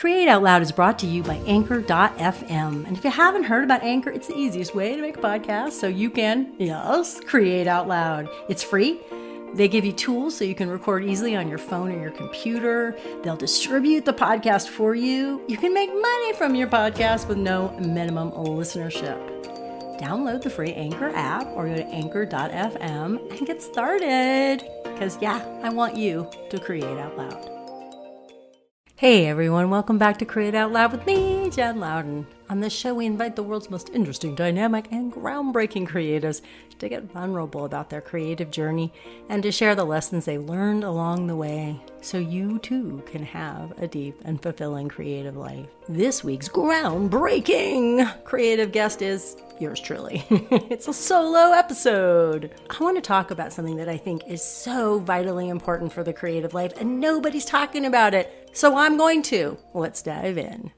Create Out Loud is brought to you by Anchor.fm. And if you haven't heard about Anchor, it's the easiest way to make a podcast so you can, yes, create out loud. It's free. They give you tools so you can record easily on your phone or your computer. They'll distribute the podcast for you. You can make money from your podcast with no minimum listenership. Download the free Anchor app or go to anchor.fm and get started. Because, yeah, I want you to create out loud. Hey everyone, welcome back to Create Out Loud with me, Jen Louden. On this show, we invite the world's most interesting, dynamic, and groundbreaking creatives to get vulnerable about their creative journey and to share the lessons they learned along the way so you too can have a deep and fulfilling creative life. This week's groundbreaking creative guest is yours truly. it's a solo episode. I want to talk about something that I think is so vitally important for the creative life, and nobody's talking about it. So I'm going to. Let's dive in.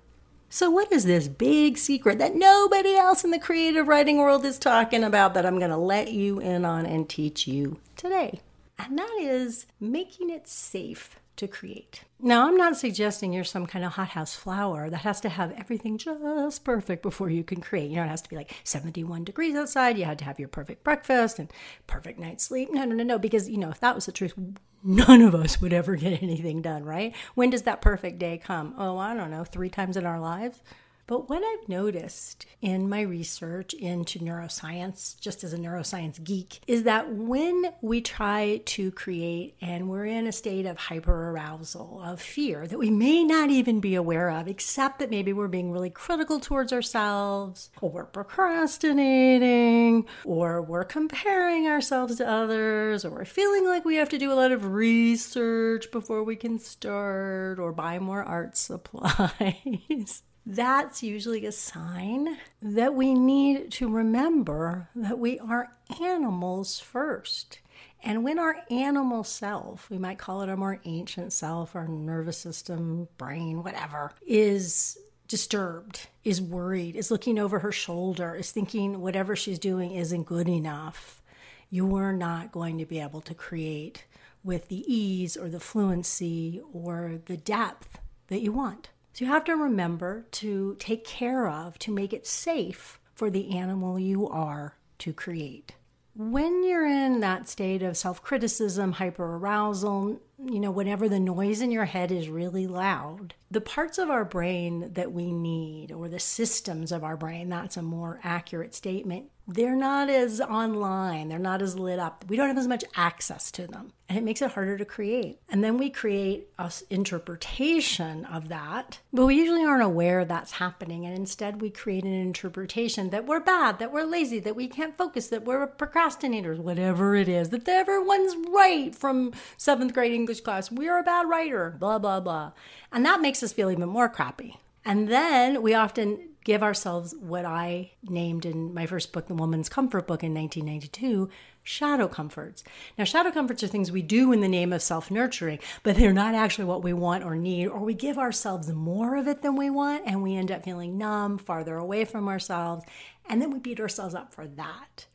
So, what is this big secret that nobody else in the creative writing world is talking about that I'm going to let you in on and teach you today? And that is making it safe to create. Now, I'm not suggesting you're some kind of hothouse flower that has to have everything just perfect before you can create. You know, it has to be like 71 degrees outside. You had to have your perfect breakfast and perfect night's sleep. No, no, no, no. Because, you know, if that was the truth, none of us would ever get anything done, right? When does that perfect day come? Oh, I don't know, three times in our lives? But what I've noticed in my research into neuroscience, just as a neuroscience geek, is that when we try to create and we're in a state of hyperarousal, of fear that we may not even be aware of, except that maybe we're being really critical towards ourselves, or we're procrastinating, or we're comparing ourselves to others, or we're feeling like we have to do a lot of research before we can start, or buy more art supplies that's usually a sign that we need to remember that we are animals first. And when our animal self, we might call it our more ancient self, our nervous system, brain, whatever, is disturbed, is worried, is looking over her shoulder, is thinking whatever she's doing isn't good enough, you're not going to be able to create with the ease or the fluency or the depth that you want. So you have to remember to take care of, to make it safe for the animal you are to create. When you're in that state of self criticism, hyper arousal, you know, whenever the noise in your head is really loud, the parts of our brain that we need, or the systems of our brain, that's a more accurate statement, they're not as online, they're not as lit up. We don't have as much access to them, and it makes it harder to create. And then we create a interpretation of that, but we usually aren't aware that's happening. And instead, we create an interpretation that we're bad, that we're lazy, that we can't focus, that we're procrastinators, whatever it is, that everyone's right from seventh grade English class. We're a bad writer, blah, blah, blah. And that makes us feel even more crappy. And then we often give ourselves what I named in my first book, The Woman's Comfort Book in 1992, shadow comforts. Now, shadow comforts are things we do in the name of self nurturing, but they're not actually what we want or need, or we give ourselves more of it than we want, and we end up feeling numb, farther away from ourselves, and then we beat ourselves up for that.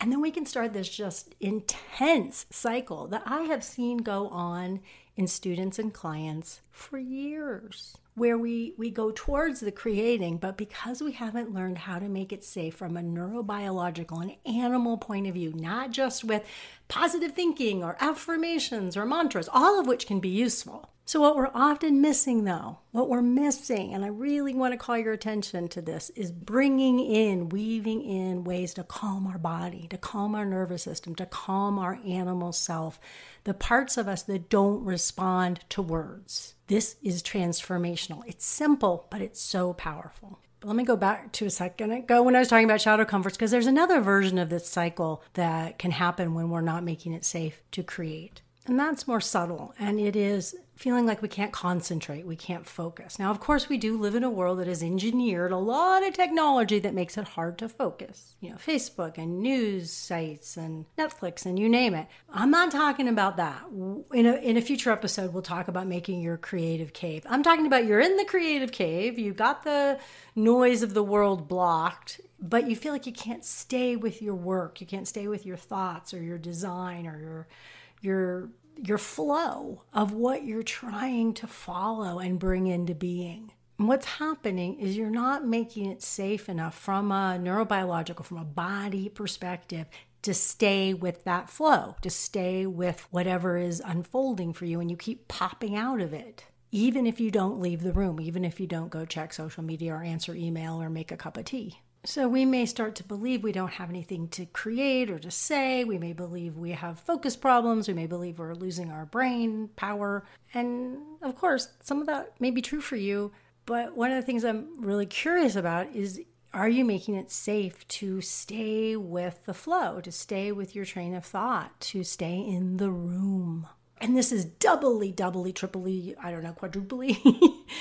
And then we can start this just intense cycle that I have seen go on in students and clients for years where we, we go towards the creating, but because we haven't learned how to make it safe from a neurobiological and animal point of view, not just with positive thinking or affirmations or mantras, all of which can be useful. So, what we're often missing though, what we're missing, and I really want to call your attention to this, is bringing in, weaving in ways to calm our body, to calm our nervous system, to calm our animal self, the parts of us that don't respond to words. This is transformational. It's simple, but it's so powerful. Let me go back to a second ago when I was talking about shadow comforts, because there's another version of this cycle that can happen when we're not making it safe to create. And that's more subtle, and it is feeling like we can't concentrate, we can't focus. Now, of course, we do live in a world that has engineered a lot of technology that makes it hard to focus. You know, Facebook and news sites and Netflix and you name it. I'm not talking about that. In a, in a future episode, we'll talk about making your creative cave. I'm talking about you're in the creative cave, you got the noise of the world blocked, but you feel like you can't stay with your work, you can't stay with your thoughts or your design or your your your flow of what you're trying to follow and bring into being. And what's happening is you're not making it safe enough from a neurobiological, from a body perspective to stay with that flow, to stay with whatever is unfolding for you, and you keep popping out of it. Even if you don't leave the room, even if you don't go check social media or answer email or make a cup of tea. So we may start to believe we don't have anything to create or to say. We may believe we have focus problems. We may believe we're losing our brain power. And of course, some of that may be true for you. But one of the things I'm really curious about is are you making it safe to stay with the flow, to stay with your train of thought, to stay in the room? And this is doubly, doubly, triply, I don't know, quadruply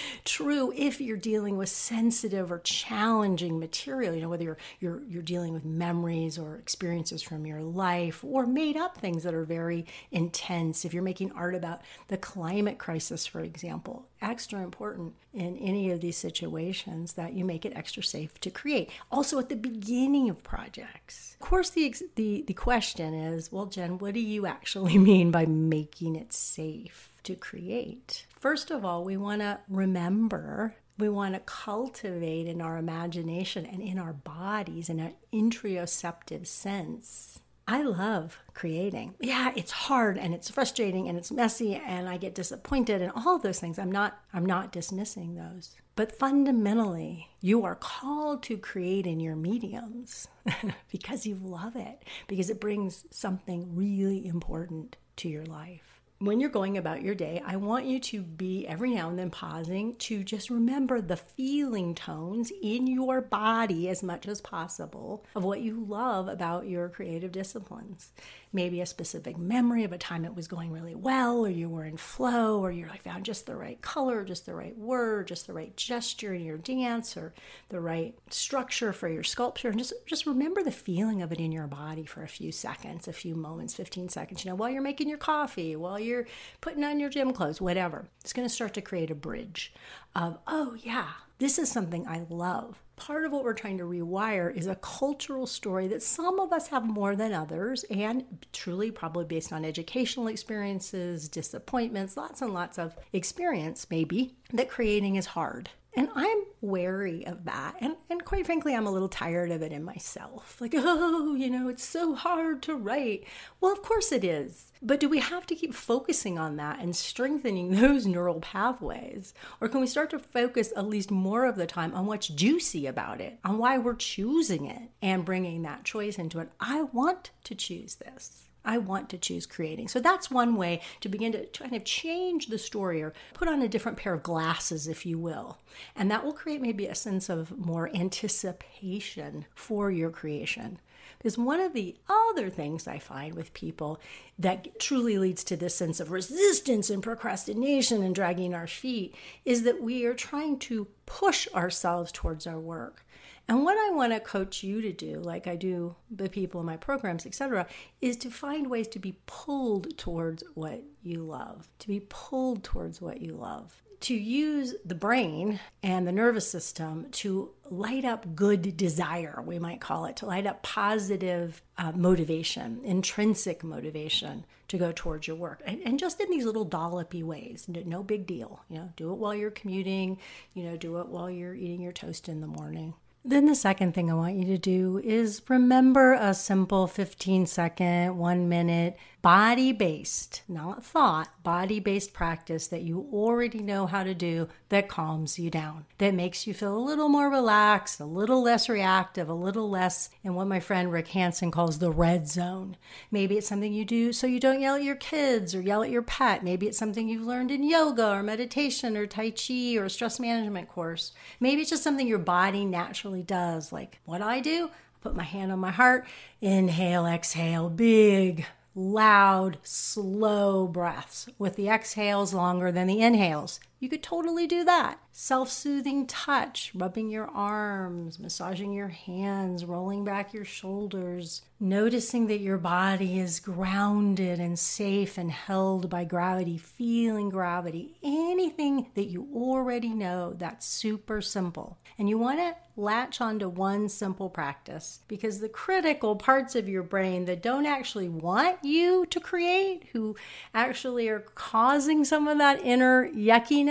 true if you're dealing with sensitive or challenging material, you know, whether you're, you're, you're dealing with memories or experiences from your life or made up things that are very intense. If you're making art about the climate crisis, for example, extra important in any of these situations that you make it extra safe to create. Also, at the beginning of projects, of course, the, the, the question is well, Jen, what do you actually mean by making it safe to create? First of all, we want to remember we want to cultivate in our imagination and in our bodies in an interoceptive sense I love creating. Yeah, it's hard and it's frustrating and it's messy and I get disappointed and all those things. I'm not I'm not dismissing those. But fundamentally, you are called to create in your mediums because you love it, because it brings something really important to your life when you're going about your day, I want you to be every now and then pausing to just remember the feeling tones in your body as much as possible of what you love about your creative disciplines maybe a specific memory of a time it was going really well, or you were in flow, or you like found just the right color, just the right word, just the right gesture in your dance, or the right structure for your sculpture. And just, just remember the feeling of it in your body for a few seconds, a few moments, 15 seconds, you know, while you're making your coffee, while you're putting on your gym clothes, whatever. It's going to start to create a bridge of, oh, yeah, this is something I love part of what we're trying to rewire is a cultural story that some of us have more than others, and truly probably based on educational experiences, disappointments, lots and lots of experience, maybe, that creating is hard. And I'm wary of that. And, and quite frankly, I'm a little tired of it in myself. Like, oh, you know, it's so hard to write. Well, of course it is. But do we have to keep focusing on that and strengthening those neural pathways? Or can we start to focus at least more of the time on what's juicy about it, on why we're choosing it and bringing that choice into it? I want to choose this. I want to choose creating. So that's one way to begin to kind of change the story or put on a different pair of glasses, if you will. And that will create maybe a sense of more anticipation for your creation. Because one of the other things I find with people that truly leads to this sense of resistance and procrastination and dragging our feet is that we are trying to push ourselves towards our work. And what I want to coach you to do, like I do the people in my programs, etc., is to find ways to be pulled towards what you love, to be pulled towards what you love, to use the brain and the nervous system to light up good desire, we might call it, to light up positive uh, motivation, intrinsic motivation to go towards your work. And, and just in these little dollopy ways, no big deal. You know, do it while you're commuting, you know, do it while you're eating your toast in the morning. Then the second thing I want you to do is remember a simple 15 second, one minute body based, not thought, body based practice that you already know how to do that calms you down, that makes you feel a little more relaxed, a little less reactive, a little less in what my friend Rick Hanson calls the red zone. Maybe it's something you do so you don't yell at your kids or yell at your pet. Maybe it's something you've learned in yoga or meditation or Tai Chi or a stress management course. Maybe it's just something your body naturally does, like what I do. I Put my hand on my heart, inhale, exhale, big loud, slow breaths with the exhales longer than the inhales. You could totally do that. Self soothing touch, rubbing your arms, massaging your hands, rolling back your shoulders, noticing that your body is grounded and safe and held by gravity, feeling gravity, anything that you already know, that's super simple. And you want to latch onto one simple practice because the critical parts of your brain that don't actually want you to create, who actually are causing some of that inner yuckiness,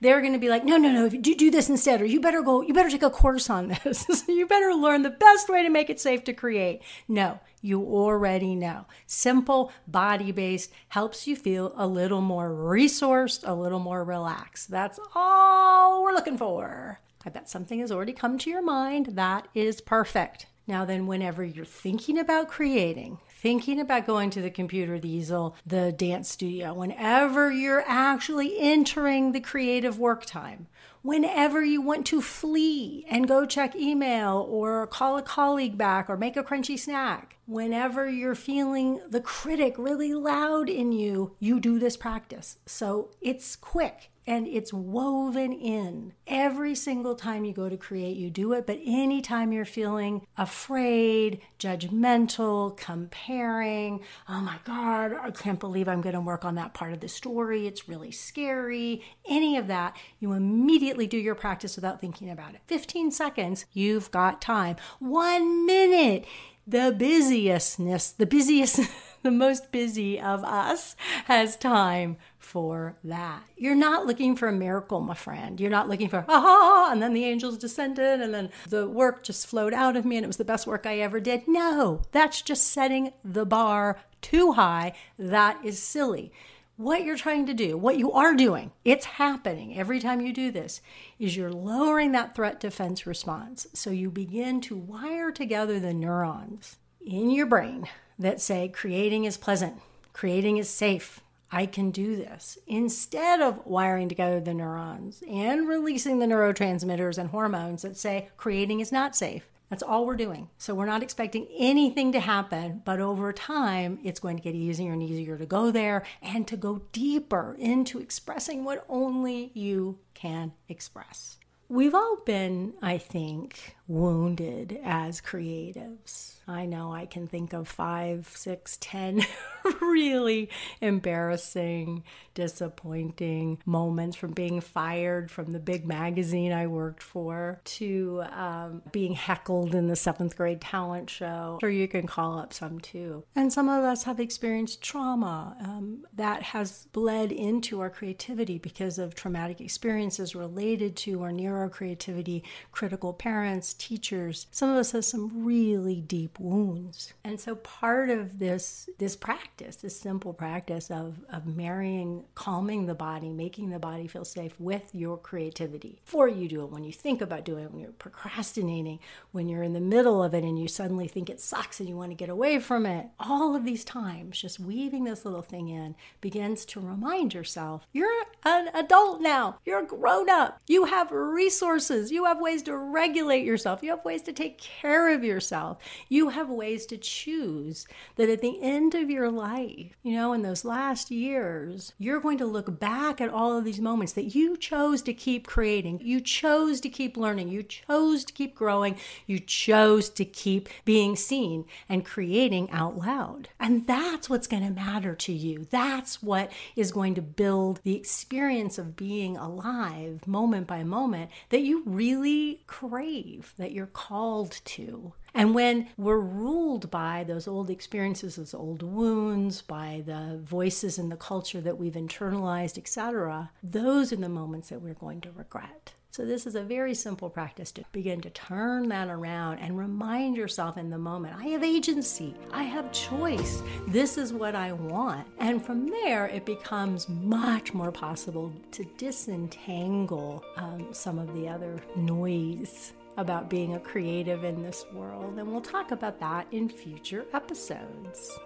they're going to be like, no, no, no, do, do this instead, or you better go, you better take a course on this. you better learn the best way to make it safe to create. No, you already know. Simple, body based, helps you feel a little more resourced, a little more relaxed. That's all we're looking for. I bet something has already come to your mind. That is perfect. Now, then, whenever you're thinking about creating, thinking about going to the computer, the easel, the dance studio, whenever you're actually entering the creative work time, whenever you want to flee and go check email or call a colleague back or make a crunchy snack, whenever you're feeling the critic really loud in you, you do this practice. So it's quick and it's woven in. Every single time you go to create, you do it, but anytime you're feeling afraid, judgmental, comparing, oh my God, I can't believe I'm going to work on that part of the story, it's really scary, any of that, you immediately do your practice without thinking about it. 15 seconds, you've got time. One minute, the busiestness, the busiest, the most busy of us has time for that. You're not looking for a miracle, my friend. You're not looking for, ah, and then the angels descended and then the work just flowed out of me and it was the best work I ever did. No, that's just setting the bar too high. That is silly what you're trying to do, what you are doing, it's happening every time you do this, is you're lowering that threat defense response. So you begin to wire together the neurons in your brain that say creating is pleasant, creating is safe, I can do this. Instead of wiring together the neurons and releasing the neurotransmitters and hormones that say creating is not safe, that's all we're doing. So we're not expecting anything to happen, but over time, it's going to get easier and easier to go there and to go deeper into expressing what only you can express. We've all been, I think, wounded as creatives. I know I can think of five, six, ten really embarrassing, disappointing moments from being fired from the big magazine I worked for to um, being heckled in the seventh grade talent show. Or you can call up some too. And some of us have experienced trauma um, that has bled into our creativity because of traumatic experiences related to our neurocreativity, critical parents, teachers. Some of us have some really deep wounds. And so part of this this practice, this simple practice of, of marrying calming the body, making the body feel safe with your creativity. Before you do it, when you think about doing it, when you're procrastinating, when you're in the middle of it and you suddenly think it sucks and you want to get away from it, all of these times, just weaving this little thing in begins to remind yourself you're an adult now, you're a grown up, you have resources, you have ways to regulate yourself, you have ways to take care of yourself, you have ways to choose that at the end of your life, you know, in those last years, you're going to look back at all of these moments that you chose to keep creating, you chose to keep learning, you chose to keep growing, you chose to keep being seen and creating out loud. And that's what's going to matter to you. That's what is going to build the experience of being alive moment by moment that you really crave, that you're called to. And when we're ruled by those old experiences, those old wounds, by the voices in the culture that we've internalized, etc., those are the moments that we're going to regret. So, this is a very simple practice to begin to turn that around and remind yourself in the moment I have agency, I have choice, this is what I want. And from there, it becomes much more possible to disentangle um, some of the other noise about being a creative in this world, and we'll talk about that in future episodes.